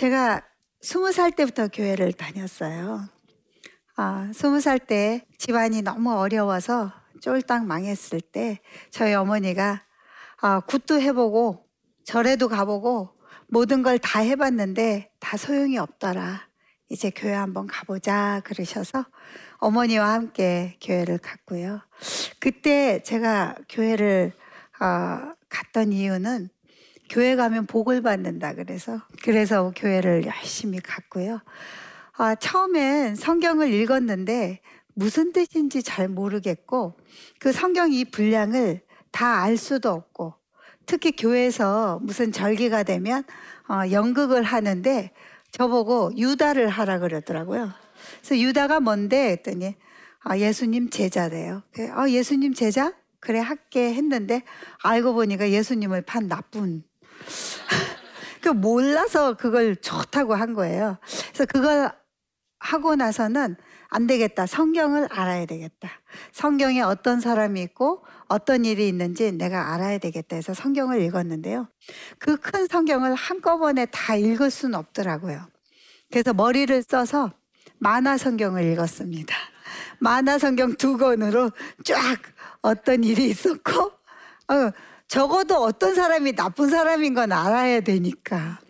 제가 스무 살 때부터 교회를 다녔어요. 아, 스무 살 때 집안이 너무 어려워서 쫄딱 망했을 때 저희 어머니가 아, 굿도 해보고 절에도 가보고 모든 걸 다 해봤는데 다 소용이 없더라. 이제 교회 한번 가보자 그러셔서 어머니와 함께 교회를 갔고요. 그때 제가 교회를 어, 갔던 이유는 교회 가면 복을 받는다 그래서 그래서 교회를 열심히 갔고요. 아, 처음엔 성경을 읽었는데 무슨 뜻인지 잘 모르겠고 그 성경 이 분량을 다 알 수도 없고 특히 교회에서 무슨 절기가 되면 어, 연극을 하는데 저보고 유다를 하라 그러더라고요. 그래서 유다가 뭔데 했더니 아, 예수님 제자래요. 아, 예수님 제자? 그래 할게 했는데 알고 보니까 예수님을 판 나쁜 그 몰라서 그걸 좋다고 한 거예요. 그래서 그걸 하고 나서는 안 되겠다. 성경을 알아야 되겠다. 성경에 어떤 사람이 있고 어떤 일이 있는지 내가 알아야 되겠다 해서 성경을 읽었는데요. 그 큰 성경을 한꺼번에 다 읽을 수는 없더라고요. 그래서 머리를 써서 만화 성경을 읽었습니다. 만화 성경 두 권으로 쫙 어떤 일이 있었고, 어, 적어도 어떤 사람이 나쁜 사람인 건 알아야 되니까.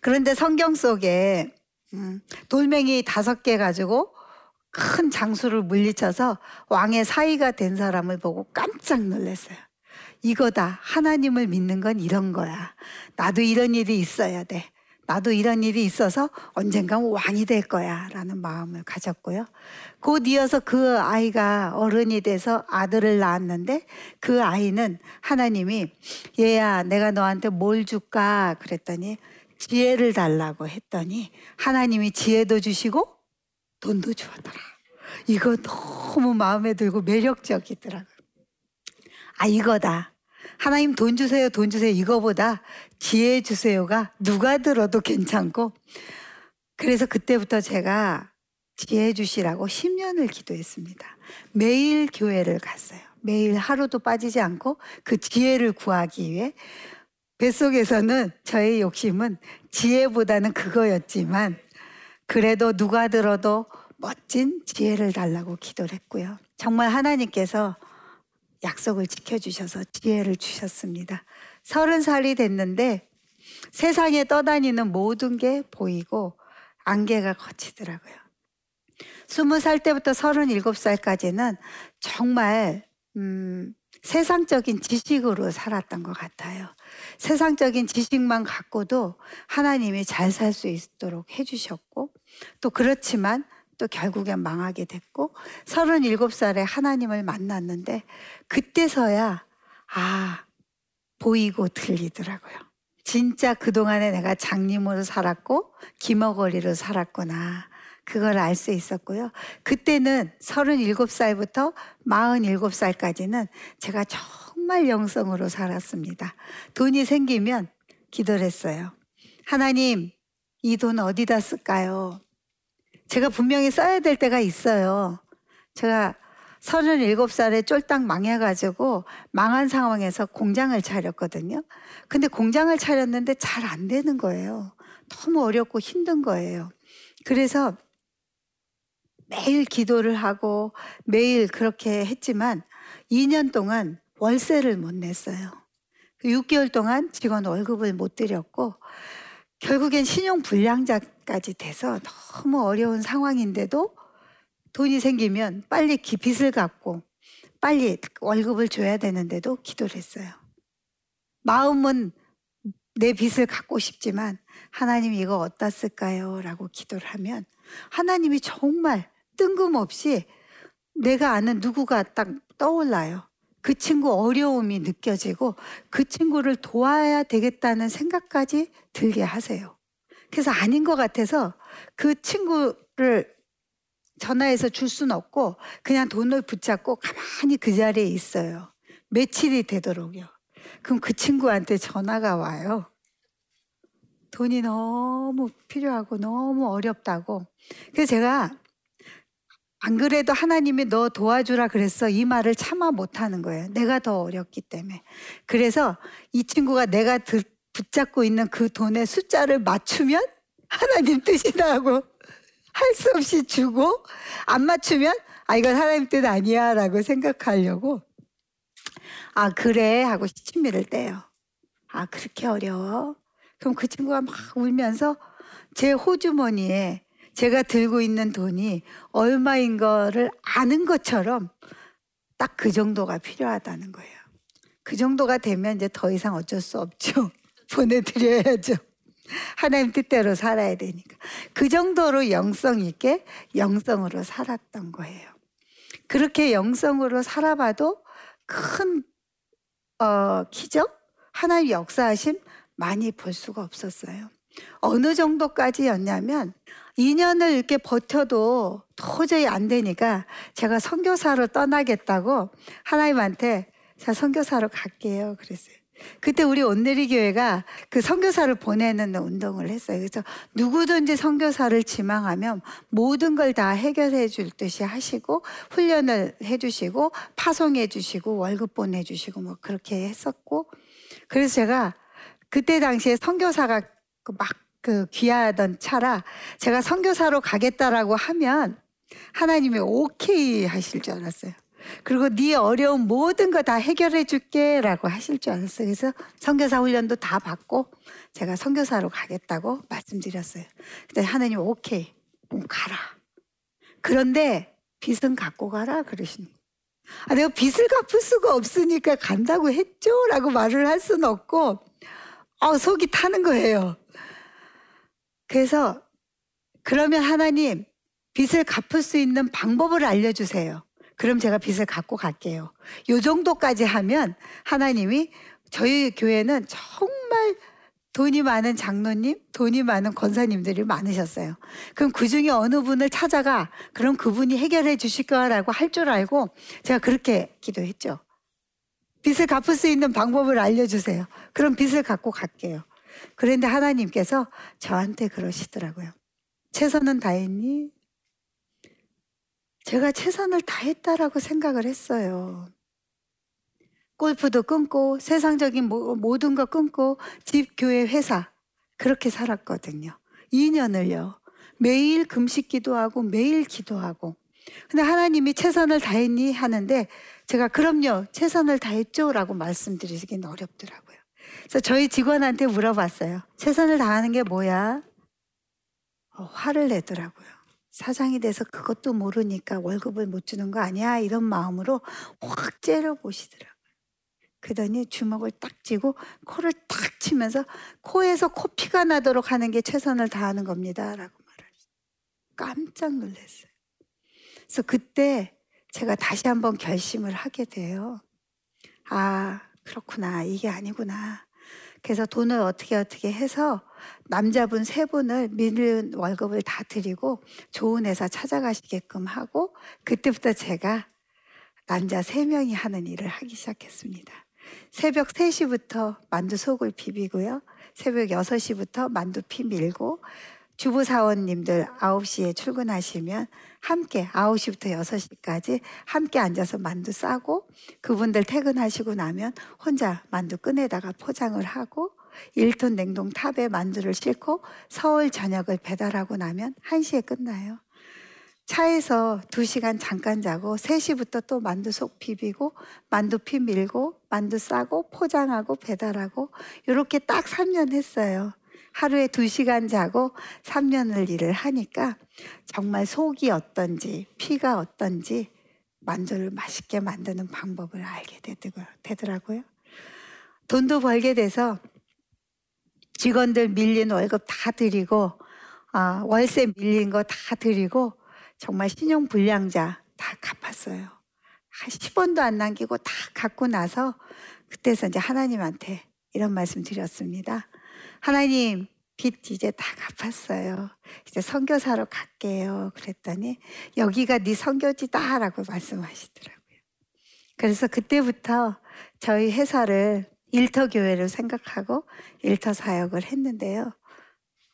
그런데 성경 속에 음, 돌멩이 다섯 개 가지고 큰 장수를 물리쳐서 왕의 사이가 된 사람을 보고 깜짝 놀랐어요. 이거다. 하나님을 믿는 건 이런 거야. 나도 이런 일이 있어야 돼. 나도 이런 일이 있어서 언젠간 왕이 될 거야. 라는 마음을 가졌고요. 곧 이어서 그 아이가 어른이 돼서 아들을 낳았는데 그 아이는 하나님이 얘야, 내가 너한테 뭘 줄까? 그랬더니 지혜를 달라고 했더니 하나님이 지혜도 주시고 돈도 주었더라. 이거 너무 마음에 들고 매력적이더라고요. 아, 이거다. 하나님 돈 주세요, 돈 주세요. 이거보다 지혜 주세요가 누가 들어도 괜찮고. 그래서 그때부터 제가 지혜 주시라고 10년을 기도했습니다. 매일 교회를 갔어요. 매일 하루도 빠지지 않고 그 지혜를 구하기 위해 뱃속에서는 저의 욕심은 지혜보다는 그거였지만 그래도 누가 들어도 멋진 지혜를 달라고 기도를 했고요. 정말 하나님께서 약속을 지켜주셔서 지혜를 주셨습니다. 서른 살이 됐는데 세상에 떠다니는 모든 게 보이고 안개가 거치더라고요. 스무 살 때부터 서른일곱 살까지는 정말 음, 세상적인 지식으로 살았던 것 같아요. 세상적인 지식만 갖고도 하나님이 잘 살 수 있도록 해주셨고, 또 그렇지만 또 결국엔 망하게 됐고, 37살에 하나님을 만났는데, 그때서야, 아, 보이고 들리더라고요. 진짜 그동안에 내가 장님으로 살았고, 기머거리로 살았구나. 그걸 알 수 있었고요. 그때는 37살부터 47살까지는 제가 정말 영성으로 살았습니다. 돈이 생기면 기도를 했어요. 하나님, 이 돈 어디다 쓸까요? 제가 분명히 써야 될 때가 있어요. 제가 37살에 쫄딱 망해가지고 망한 상황에서 공장을 차렸거든요. 근데 공장을 차렸는데 잘 안 되는 거예요. 너무 어렵고 힘든 거예요. 그래서 매일 기도를 하고 매일 그렇게 했지만 2년 동안 월세를 못 냈어요. 6개월 그 동안 직원 월급을 못 드렸고 결국엔 신용 불량자까지 돼서 너무 어려운 상황인데도 돈이 생기면 빨리 빚을 갚고 빨리 월급을 줘야 되는데도 기도를 했어요. 마음은 내 빚을 갚고 싶지만 하나님 이거 어디다 쓸까요? 라고 기도를 하면 하나님이 정말 뜬금없이 내가 아는 누구가 딱 떠올라요. 그 친구 어려움이 느껴지고 그 친구를 도와야 되겠다는 생각까지 들게 하세요. 그래서 아닌 것 같아서 그 친구를 전화해서 줄 수는 없고 그냥 돈을 붙잡고 가만히 그 자리에 있어요. 며칠이 되도록요. 그럼 그 친구한테 전화가 와요. 돈이 너무 필요하고 너무 어렵다고. 그래서 제가 안 그래도 하나님이 너 도와주라 그랬어. 이 말을 참아 못 하는 거예요. 내가 더 어렵기 때문에. 그래서 이 친구가 내가 듣, 붙잡고 있는 그 돈의 숫자를 맞추면 하나님 뜻이다 하고 할 수 없이 주고 안 맞추면 아 이건 하나님 뜻 아니야 라고 생각하려고 아 그래 하고 시치미를 떼요. 아 그렇게 어려워? 그럼 그 친구가 막 울면서 제 호주머니에 제가 들고 있는 돈이 얼마인 거를 아는 것처럼 딱 그 정도가 필요하다는 거예요. 그 정도가 되면 이제 더 이상 어쩔 수 없죠. 보내드려야죠. 하나님 뜻대로 살아야 되니까. 그 정도로 영성 있게 영성으로 살았던 거예요. 그렇게 영성으로 살아봐도 큰, 어, 기적? 하나님 역사하심 많이 볼 수가 없었어요. 어느 정도까지였냐면 2년을 이렇게 버텨도 도저히 안 되니까 제가 선교사로 떠나겠다고 하나님한테 자 선교사로 갈게요 그랬어요. 그때 우리 온누리 교회가 그 선교사를 보내는 운동을 했어요. 그래서 누구든지 선교사를 지망하면 모든 걸 다 해결해 줄 듯이 하시고 훈련을 해 주시고 파송해 주시고 월급 보내 주시고 뭐 그렇게 했었고 그래서 제가 그때 당시에 선교사가 막 그 귀하던 차라 제가 선교사로 가겠다라고 하면 하나님이 오케이 하실 줄 알았어요. 그리고 네 어려운 모든 거 다 해결해 줄게라고 하실 줄 알았어요. 그래서 선교사 훈련도 다 받고 제가 선교사로 가겠다고 말씀드렸어요. 근데 하나님 오케이 가라. 그런데 빚은 갖고 가라 그러시는 거예요. 아, 내가 빚을 갚을 수가 없으니까 간다고 했죠라고 말을 할 수는 없고 어, 속이 타는 거예요. 그래서 그러면 하나님 빚을 갚을 수 있는 방법을 알려주세요. 그럼 제가 빚을 갖고 갈게요. 요 정도까지 하면 하나님이 저희 교회는 정말 돈이 많은 장로님, 돈이 많은 권사님들이 많으셨어요. 그럼 그 중에 어느 분을 찾아가, 그럼 그분이 해결해 주실 거라고 할 줄 알고 제가 그렇게 기도했죠. 빚을 갚을 수 있는 방법을 알려주세요. 그럼 빚을 갖고 갈게요. 그런데 하나님께서 저한테 그러시더라고요. 최선은 다했니? 제가 최선을 다했다라고 생각을 했어요. 골프도 끊고 세상적인 모든 거 끊고 집, 교회, 회사 그렇게 살았거든요. 2년을요. 매일 금식 기도하고 매일 기도하고. 근데 하나님이 최선을 다했니 하는데 제가 그럼요. 최선을 다했죠라고 말씀드리기는 어렵더라고요. 그래서 저희 직원한테 물어봤어요. 최선을 다하는 게 뭐야? 어, 화를 내더라고요. 사장이 돼서 그것도 모르니까 월급을 못 주는 거 아니야? 이런 마음으로 확 째려보시더라고요. 그러더니 주먹을 딱 쥐고 코를 딱 치면서 코에서 코피가 나도록 하는 게 최선을 다하는 겁니다. 라고 말하셨어요. 깜짝 놀랐어요. 그래서 그때 제가 다시 한번 결심을 하게 돼요. 아, 그렇구나. 이게 아니구나. 그래서 돈을 어떻게 어떻게 해서 남자분 세 분을 밀린 월급을 다 드리고 좋은 회사 찾아가시게끔 하고 그때부터 제가 남자 세 명이 하는 일을 하기 시작했습니다. 새벽 3시부터 만두 속을 비비고요. 새벽 6시부터 만두 피 밀고 주부 사원님들 9시에 출근하시면 함께 9시부터 6시까지 함께 앉아서 만두 싸고 그분들 퇴근하시고 나면 혼자 만두 끈에다가 포장을 하고 1톤 냉동 탑에 만두를 싣고 서울 저녁을 배달하고 나면 1시에 끝나요. 차에서 2시간 잠깐 자고 3시부터 또 만두 속 비비고 만두 피 밀고 만두 싸고 포장하고 배달하고 이렇게 딱 3년 했어요. 하루에 2시간 자고 3년을 일을 하니까 정말 속이 어떤지 피가 어떤지 만두를 맛있게 만드는 방법을 알게 되더라고요. 돈도 벌게 돼서 직원들 밀린 월급 다 드리고 아, 월세 밀린 거 다 드리고 정말 신용 불량자 다 갚았어요. 한 10원도 안 남기고 다 갚고 나서 그때서 이제 하나님한테 이런 말씀 드렸습니다. 하나님, 빚 이제 다 갚았어요. 이제 선교사로 갈게요. 그랬더니 여기가 네 선교지다라고 말씀하시더라고요. 그래서 그때부터 저희 회사를 일터 교회를 생각하고 일터 사역을 했는데요.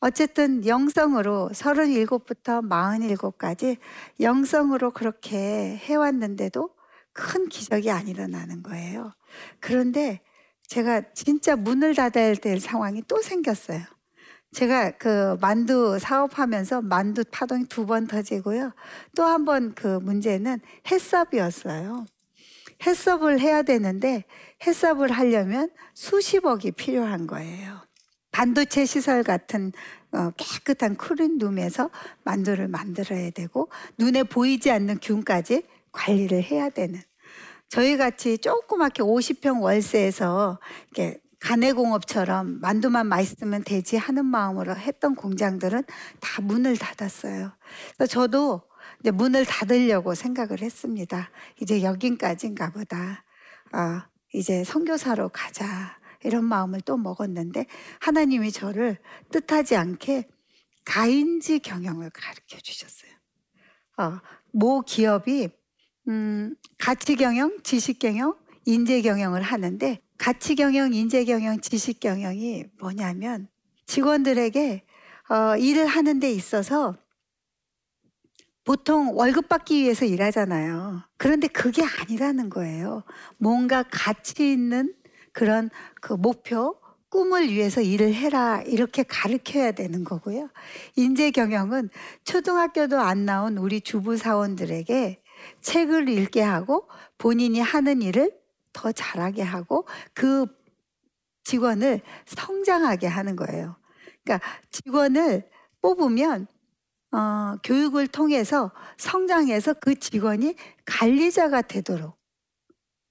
어쨌든 영성으로 37부터 47까지 영성으로 그렇게 해왔는데도 큰 기적이 안 일어나는 거예요. 그런데 제가 진짜 문을 닫아야 될 상황이 또 생겼어요. 제가 그 만두 사업하면서 만두 파동이 두 번 터지고요. 또 한 번 그 문제는 해썹이었어요. 해썹을 해야 되는데 해썹을 하려면 수십억이 필요한 거예요. 반도체 시설 같은 어, 깨끗한 쿨린룸에서 만두를 만들어야 되고 눈에 보이지 않는 균까지 관리를 해야 되는 저희 같이 조그맣게 50평 월세에서 이렇게 가내공업처럼 만두만 맛있으면 되지 하는 마음으로 했던 공장들은 다 문을 닫았어요. 그래서 저도 이제 문을 닫으려고 생각을 했습니다. 이제 여긴까지인가 보다. 아, 이제 선교사로 가자. 이런 마음을 또 먹었는데 하나님이 저를 뜻하지 않게 가인지 경영을 가르쳐 주셨어요. 어, 모 기업이 음, 가치 경영, 지식 경영, 인재 경영을 하는데 가치 경영, 인재 경영, 지식 경영이 뭐냐면 직원들에게 어, 일을 하는 데 있어서 보통 월급 받기 위해서 일하잖아요. 그런데 그게 아니라는 거예요. 뭔가 가치 있는 그런 그 목표, 꿈을 위해서 일을 해라 이렇게 가르쳐야 되는 거고요. 인재 경영은 초등학교도 안 나온 우리 주부 사원들에게 책을 읽게 하고 본인이 하는 일을 더 잘하게 하고 그 직원을 성장하게 하는 거예요. 그러니까 직원을 뽑으면 어, 교육을 통해서 성장해서 그 직원이 관리자가 되도록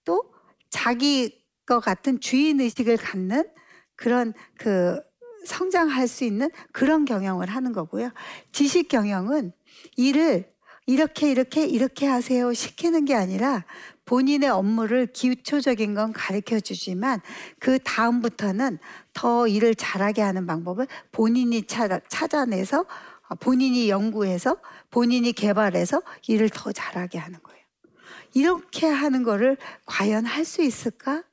또 자기 것 같은 주인 의식을 갖는 그런 그 성장할 수 있는 그런 경영을 하는 거고요. 지식 경영은 일을 이렇게 이렇게 이렇게 하세요 시키는 게 아니라 본인의 업무를 기초적인 건 가르쳐 주지만 그 다음부터는 더 일을 잘하게 하는 방법을 본인이 찾아, 찾아내서 본인이 연구해서 본인이 개발해서 일을 더 잘하게 하는 거예요. 이렇게 하는 거를 과연 할 수 있을까?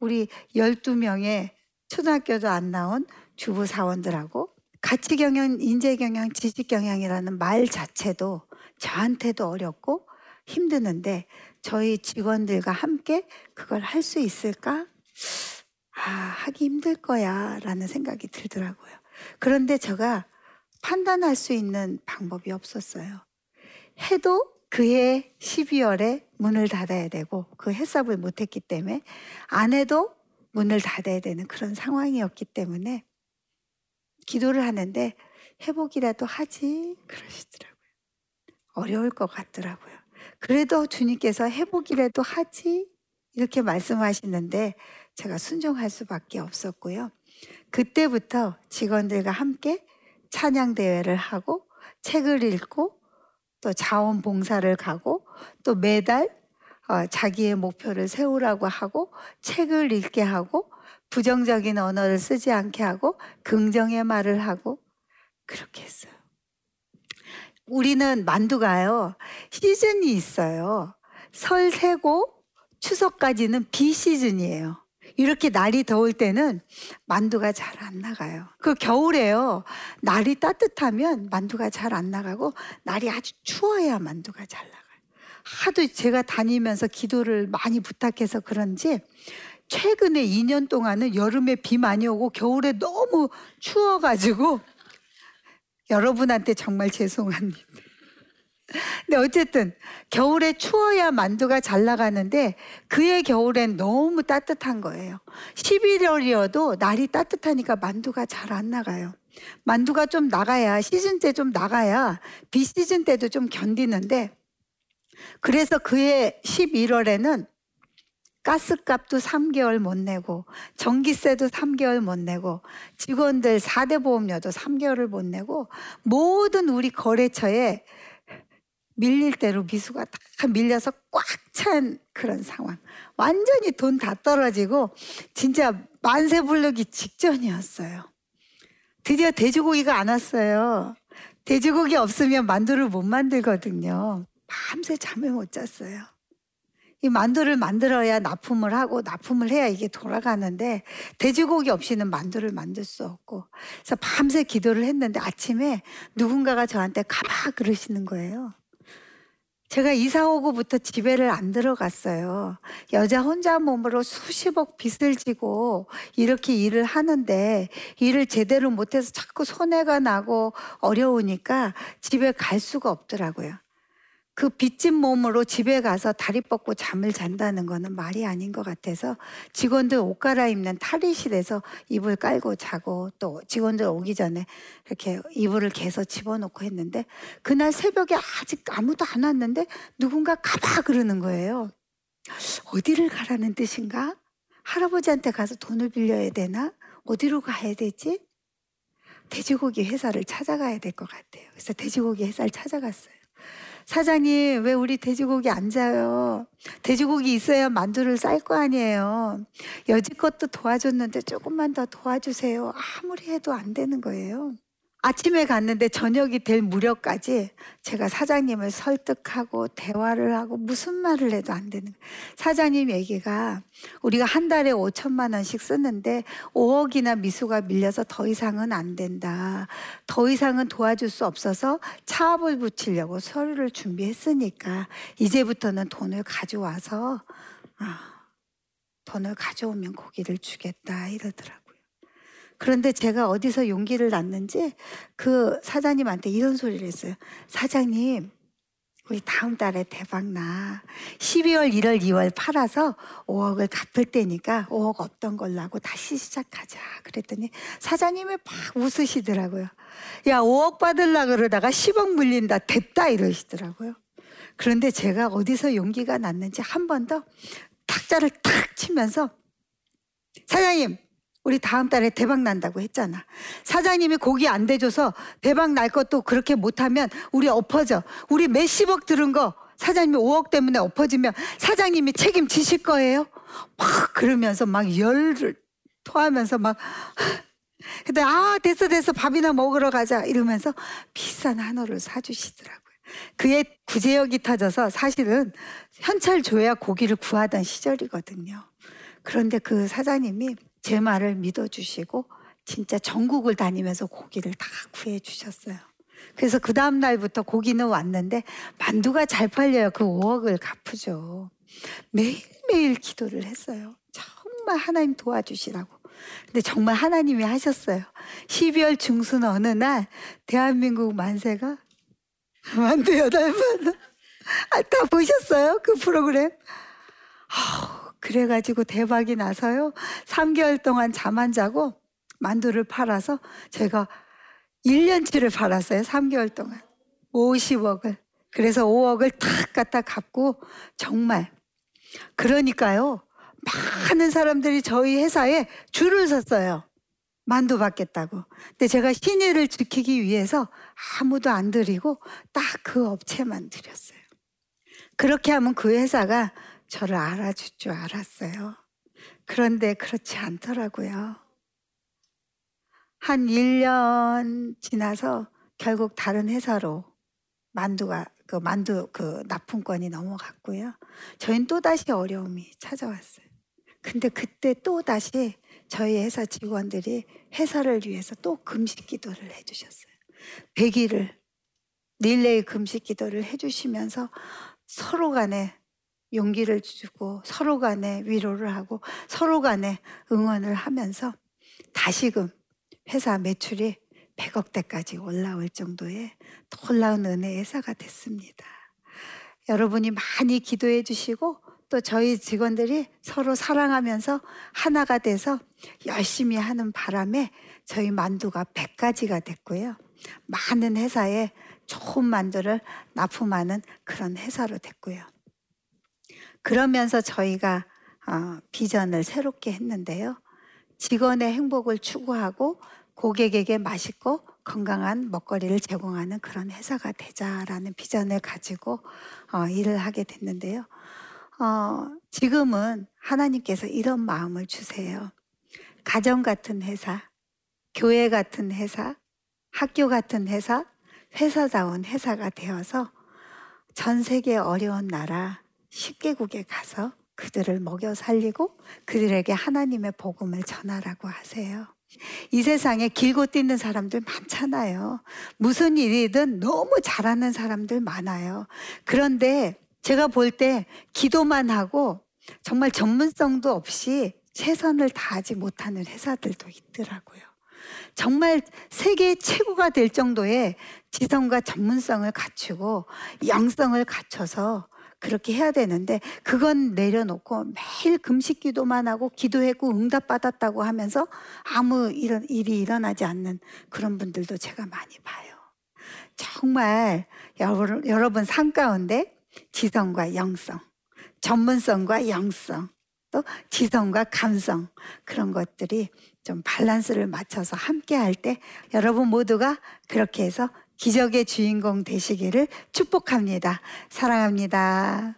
우리 12명의 초등학교도 안 나온 주부 사원들하고 가치 경영, 인재 경영, 지식 경영이라는 말 자체도 저한테도 어렵고 힘드는데 저희 직원들과 함께 그걸 할 수 있을까? 아, 하기 힘들 거야 라는 생각이 들더라고요. 그런데 제가 판단할 수 있는 방법이 없었어요. 해도 그해 12월에 문을 닫아야 되고 그 해석을 못했기 때문에 안 해도 문을 닫아야 되는 그런 상황이었기 때문에 기도를 하는데 회복이라도 하지 그러시더라고요. 어려울 것 같더라고요. 그래도 주님께서 회복이라도 하지 이렇게 말씀하시는데 제가 순종할 수밖에 없었고요. 그때부터 직원들과 함께 찬양 대회를 하고 책을 읽고 또 자원봉사를 가고 또 매달 어, 자기의 목표를 세우라고 하고 책을 읽게 하고 부정적인 언어를 쓰지 않게 하고 긍정의 말을 하고 그렇게 했어요. 우리는 만두가요 시즌이 있어요. 설 세고 추석까지는 비시즌이에요. 이렇게 날이 더울 때는 만두가 잘 안 나가요. 그 겨울에요. 날이 따뜻하면 만두가 잘 안 나가고 날이 아주 추워야 만두가 잘 나가요. 하도 제가 다니면서 기도를 많이 부탁해서 그런지 최근에 2년 동안은 여름에 비 많이 오고 겨울에 너무 추워가지고 여러분한테 정말 죄송합니다. 근데 어쨌든 겨울에 추워야 만두가 잘 나가는데 그의 겨울엔 너무 따뜻한 거예요. 11월이어도 날이 따뜻하니까 만두가 잘 안 나가요. 만두가 좀 나가야 시즌 때 좀 나가야 비시즌 때도 좀 견디는데 그래서 그해 11월에는 가스값도 3개월 못 내고 전기세도 3개월 못 내고 직원들 4대 보험료도 3개월을 못 내고 모든 우리 거래처에 밀릴 대로 미수가 다 밀려서 꽉 찬 그런 상황. 완전히 돈 다 떨어지고 진짜 만세 부르기 직전이었어요. 드디어 돼지고기가 안 왔어요. 돼지고기 없으면 만두를 못 만들거든요. 밤새 잠을 못 잤어요. 이 만두를 만들어야 납품을 하고 납품을 해야 이게 돌아가는데 돼지고기 없이는 만두를 만들 수 없고 그래서 밤새 기도를 했는데 아침에 누군가가 저한테 가봐 그러시는 거예요. 제가 이사 오고부터 집에를 안 들어갔어요. 여자 혼자 몸으로 수십억 빚을 지고 이렇게 일을 하는데 일을 제대로 못해서 자꾸 손해가 나고 어려우니까 집에 갈 수가 없더라고요. 그 빚진 몸으로 집에 가서 다리 뻗고 잠을 잔다는 거는 말이 아닌 것 같아서 직원들 옷 갈아입는 탈의실에서 이불 깔고 자고 또 직원들 오기 전에 이렇게 이불을 개서 집어넣고 했는데 그날 새벽에 아직 아무도 안 왔는데 누군가 가봐 그러는 거예요. 어디를 가라는 뜻인가? 할아버지한테 가서 돈을 빌려야 되나? 어디로 가야 되지? 돼지고기 회사를 찾아가야 될 것 같아요. 그래서 돼지고기 회사를 찾아갔어요. 사장님, 왜 우리 돼지고기 안 자요? 돼지고기 있어야 만두를 쌀 거 아니에요. 여지껏도 도와줬는데 조금만 더 도와주세요. 아무리 해도 안 되는 거예요. 아침에 갔는데 저녁이 될 무렵까지 제가 사장님을 설득하고 대화를 하고 무슨 말을 해도 안 되는. 사장님 얘기가 우리가 한 달에 5천만 원씩 쓰는데 5억이나 미수가 밀려서 더 이상은 안 된다. 더 이상은 도와줄 수 없어서 차압을 붙이려고 서류를 준비했으니까 이제부터는 돈을 가져와서 아, 돈을 가져오면 고기를 주겠다 이러더라고요. 그런데 제가 어디서 용기를 났는지 그 사장님한테 이런 소리를 했어요. 사장님, 우리 다음 달에 대박 나. 12월, 1월, 2월 팔아서 5억을 갚을 때니까 5억 없던 걸로 하고 다시 시작하자. 그랬더니 사장님이 막 웃으시더라고요. 야, 5억 받을라 그러다가 10억 물린다. 됐다. 이러시더라고요. 그런데 제가 어디서 용기가 났는지 한 번 더 탁자를 탁 치면서 사장님, 우리 다음 달에 대박 난다고 했잖아. 사장님이 고기 안 대줘서 대박 날 것도 그렇게 못하면 우리 엎어져. 우리 몇십억 들은 거 사장님이 5억 때문에 엎어지면 사장님이 책임지실 거예요? 막 그러면서 막 열을 토하면서 막 근데 아 됐어 됐어 밥이나 먹으러 가자 이러면서 비싼 한우를 사주시더라고요. 그의 구제역이 터져서 사실은 현찰 줘야 고기를 구하던 시절이거든요. 그런데 그 사장님이 제 말을 믿어주시고 진짜 전국을 다니면서 고기를 다 구해 주셨어요. 그래서 그 다음 날부터 고기는 왔는데 만두가 잘 팔려요. 그 5억을 갚으죠. 매일매일 기도를 했어요. 정말 하나님 도와주시라고. 근데 정말 하나님이 하셨어요. 12월 중순 어느 날 대한민국 만세가 만두 여덟 번. 아, 다 보셨어요? 그 프로그램? 아우, 그래가지고 대박이 나서요. 3개월 동안 잠 안 자고 만두를 팔아서 제가 1년치를 팔았어요. 3개월 동안. 50억을. 그래서 5억을 탁 갖다 갚고 정말. 그러니까요. 많은 사람들이 저희 회사에 줄을 섰어요. 만두 받겠다고. 근데 제가 신의를 지키기 위해서 아무도 안 드리고 딱 그 업체만 드렸어요. 그렇게 하면 그 회사가 저를 알아줄 줄 알았어요. 그런데 그렇지 않더라고요. 한 1년 지나서 결국 다른 회사로 만두가 그 만두 그 납품권이 넘어갔고요. 저희는 또 다시 어려움이 찾아왔어요. 근데 그때 또 다시 저희 회사 직원들이 회사를 위해서 또 금식 기도를 해 주셨어요. 100일을 릴레이 금식 기도를 해 주시면서 서로 간에 용기를 주고 서로 간에 위로를 하고 서로 간에 응원을 하면서 다시금 회사 매출이 100억대까지 올라올 정도의 놀라운 은혜의 회사가 됐습니다. 여러분이 많이 기도해 주시고 또 저희 직원들이 서로 사랑하면서 하나가 돼서 열심히 하는 바람에 저희 만두가 100가지가 됐고요. 많은 회사에 좋은 만두를 납품하는 그런 회사로 됐고요. 그러면서 저희가 어, 비전을 새롭게 했는데요. 직원의 행복을 추구하고 고객에게 맛있고 건강한 먹거리를 제공하는 그런 회사가 되자라는 비전을 가지고 어, 일을 하게 됐는데요. 어, 지금은 하나님께서 이런 마음을 주세요. 가정 같은 회사, 교회 같은 회사, 학교 같은 회사, 회사다운 회사가 되어서 전 세계 어려운 나라, 10개국에 가서 그들을 먹여 살리고 그들에게 하나님의 복음을 전하라고 하세요. 이 세상에 길고 뛰는 사람들 많잖아요. 무슨 일이든 너무 잘하는 사람들 많아요. 그런데 제가 볼 때 기도만 하고 정말 전문성도 없이 최선을 다하지 못하는 회사들도 있더라고요. 정말 세계 최고가 될 정도의 지성과 전문성을 갖추고 영성을 갖춰서 그렇게 해야 되는데 그건 내려놓고 매일 금식 기도만 하고 기도했고 응답받았다고 하면서 아무 이런 일이 일어나지 않는 그런 분들도 제가 많이 봐요. 정말 여러분, 삶 가운데 지성과 영성, 전문성과 영성, 또 지성과 감성 그런 것들이 좀 밸런스를 맞춰서 함께 할 때 여러분 모두가 그렇게 해서 기적의 주인공 되시기를 축복합니다. 사랑합니다.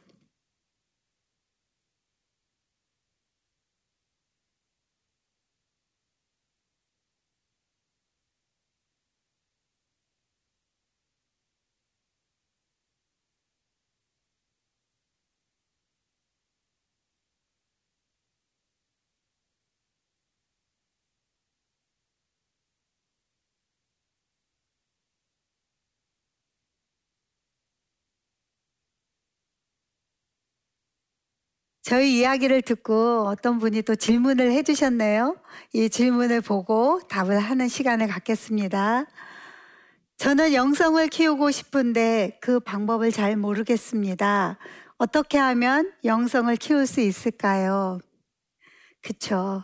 저희 이야기를 듣고 어떤 분이 또 질문을 해주셨네요. 이 질문을 보고 답을 하는 시간을 갖겠습니다. 저는 영성을 키우고 싶은데 그 방법을 잘 모르겠습니다. 어떻게 하면 영성을 키울 수 있을까요? 그쵸.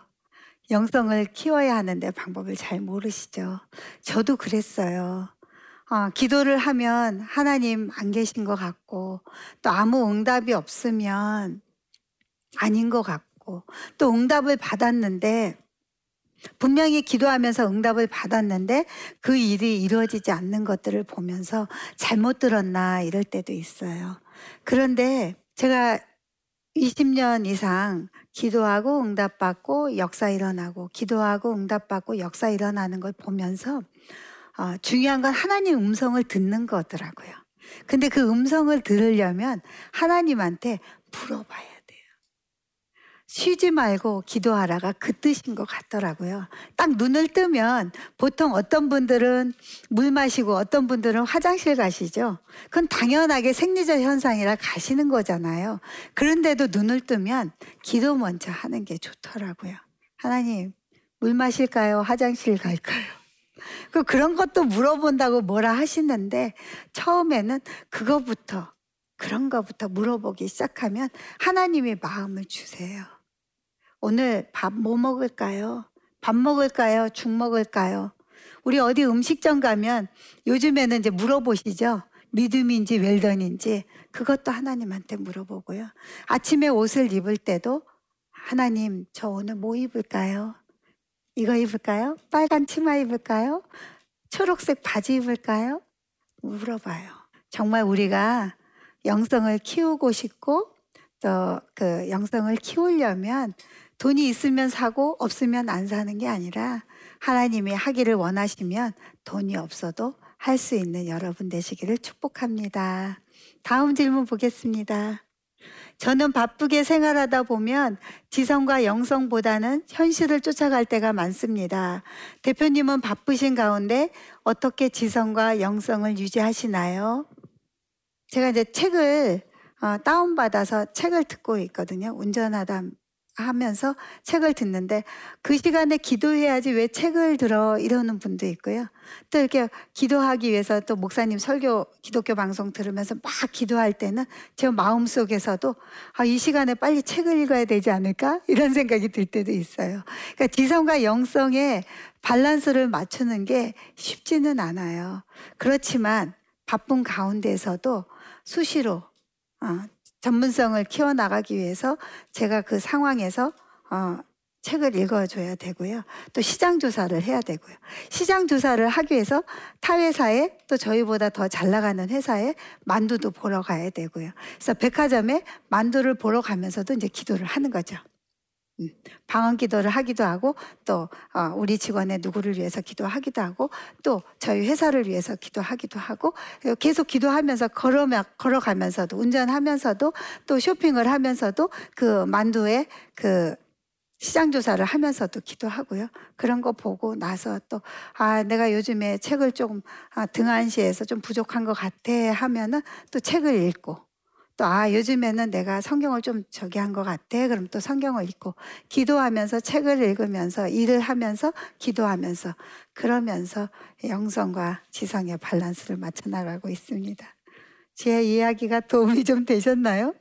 영성을 키워야 하는데 방법을 잘 모르시죠. 저도 그랬어요. 어, 기도를 하면 하나님 안 계신 것 같고 또 아무 응답이 없으면 아닌 것 같고 또 응답을 받았는데 분명히 기도하면서 응답을 받았는데 그 일이 이루어지지 않는 것들을 보면서 잘못 들었나 이럴 때도 있어요. 그런데 제가 20년 이상 기도하고 응답받고 역사 일어나고 기도하고 응답받고 역사 일어나는 걸 보면서 어, 중요한 건 하나님 음성을 듣는 거더라고요. 근데 그 음성을 들으려면 하나님한테 물어봐야 쉬지 말고 기도하라가 그 뜻인 것 같더라고요. 딱 눈을 뜨면 보통 어떤 분들은 물 마시고 어떤 분들은 화장실 가시죠. 그건 당연하게 생리적 현상이라 가시는 거잖아요. 그런데도 눈을 뜨면 기도 먼저 하는 게 좋더라고요. 하나님, 물 마실까요? 화장실 갈까요? 그 그런 것도 물어본다고 뭐라 하시는데 처음에는 그거부터 그런 거부터 물어보기 시작하면 하나님이 마음을 주세요. 오늘 밥 뭐 먹을까요? 밥 먹을까요? 죽 먹을까요? 우리 어디 음식점 가면 요즘에는 이제 물어보시죠? 믿음인지 웰던인지 그것도 하나님한테 물어보고요. 아침에 옷을 입을 때도 하나님 저 오늘 뭐 입을까요? 이거 입을까요? 빨간 치마 입을까요? 초록색 바지 입을까요? 물어봐요. 정말 우리가 영성을 키우고 싶고 또 그 영성을 키우려면 돈이 있으면 사고 없으면 안 사는 게 아니라 하나님이 하기를 원하시면 돈이 없어도 할 수 있는 여러분 되시기를 축복합니다. 다음 질문 보겠습니다. 저는 바쁘게 생활하다 보면 지성과 영성보다는 현실을 쫓아갈 때가 많습니다. 대표님은 바쁘신 가운데 어떻게 지성과 영성을 유지하시나요? 제가 이제 책을 어, 다운받아서 책을 듣고 있거든요. 운전하다 하면서 책을 듣는데 그 시간에 기도해야지 왜 책을 들어 이러는 분도 있고요. 또 이렇게 기도하기 위해서 또 목사님 설교 기독교 방송 들으면서 막 기도할 때는 제 마음 속에서도 아, 이 시간에 빨리 책을 읽어야 되지 않을까 이런 생각이 들 때도 있어요. 그러니까 지성과 영성의 밸런스를 맞추는 게 쉽지는 않아요. 그렇지만 바쁜 가운데서도 수시로 어, 전문성을 키워나가기 위해서 제가 그 상황에서 어, 책을 읽어줘야 되고요. 또 시장 조사를 해야 되고요. 시장 조사를 하기 위해서 타 회사에 또 저희보다 더 잘 나가는 회사에 만두도 보러 가야 되고요. 그래서 백화점에 만두를 보러 가면서도 이제 기도를 하는 거죠. 음, 방언 기도를 하기도 하고 또 어, 우리 직원의 누구를 위해서 기도하기도 하고 또 저희 회사를 위해서 기도하기도 하고 계속 기도하면서 걸어며 걸어가면서도 운전하면서도 또 쇼핑을 하면서도 그 만두에 그 시장 조사를 하면서도 기도하고요. 그런 거 보고 나서 또, 아, 내가 요즘에 책을 조금 아, 등한시해서 좀 부족한 것 같아 하면은 또 책을 읽고 또, 아, 요즘에는 내가 성경을 좀 저기 한 것 같아. 그럼 또 성경을 읽고 기도하면서 책을 읽으면서 일을 하면서 기도하면서 그러면서 영성과 지성의 밸런스를 맞춰 나가고 있습니다. 제 이야기가 도움이 좀 되셨나요?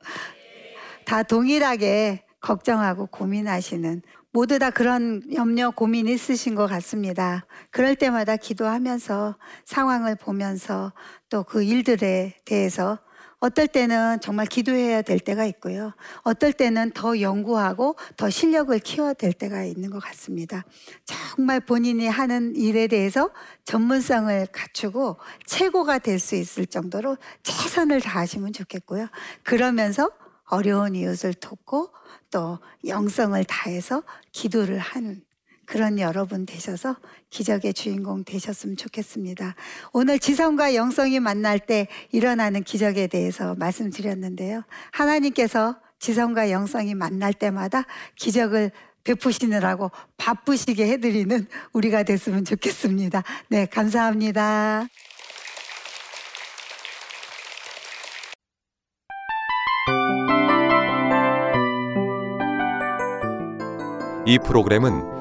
다 동일하게 걱정하고 고민하시는 모두 다 그런 염려, 고민 있으신 것 같습니다. 그럴 때마다 기도하면서 상황을 보면서 또 그 일들에 대해서 어떨 때는 정말 기도해야 될 때가 있고요. 어떨 때는 더 연구하고 더 실력을 키워야 될 때가 있는 것 같습니다. 정말 본인이 하는 일에 대해서 전문성을 갖추고 최고가 될 수 있을 정도로 최선을 다하시면 좋겠고요. 그러면서 어려운 이웃을 돕고 또 영성을 다해서 기도를 하는 그런 여러분 되셔서 기적의 주인공 되셨으면 좋겠습니다. 오늘 지성과 영성이 만날 때 일어나는 기적에 대해서 말씀드렸는데요. 하나님께서 지성과 영성이 만날 때마다 기적을 베푸시느라고 바쁘시게 해드리는 우리가 됐으면 좋겠습니다. 네, 감사합니다. 이 프로그램은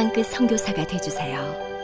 땅끝 성교사가 되주세요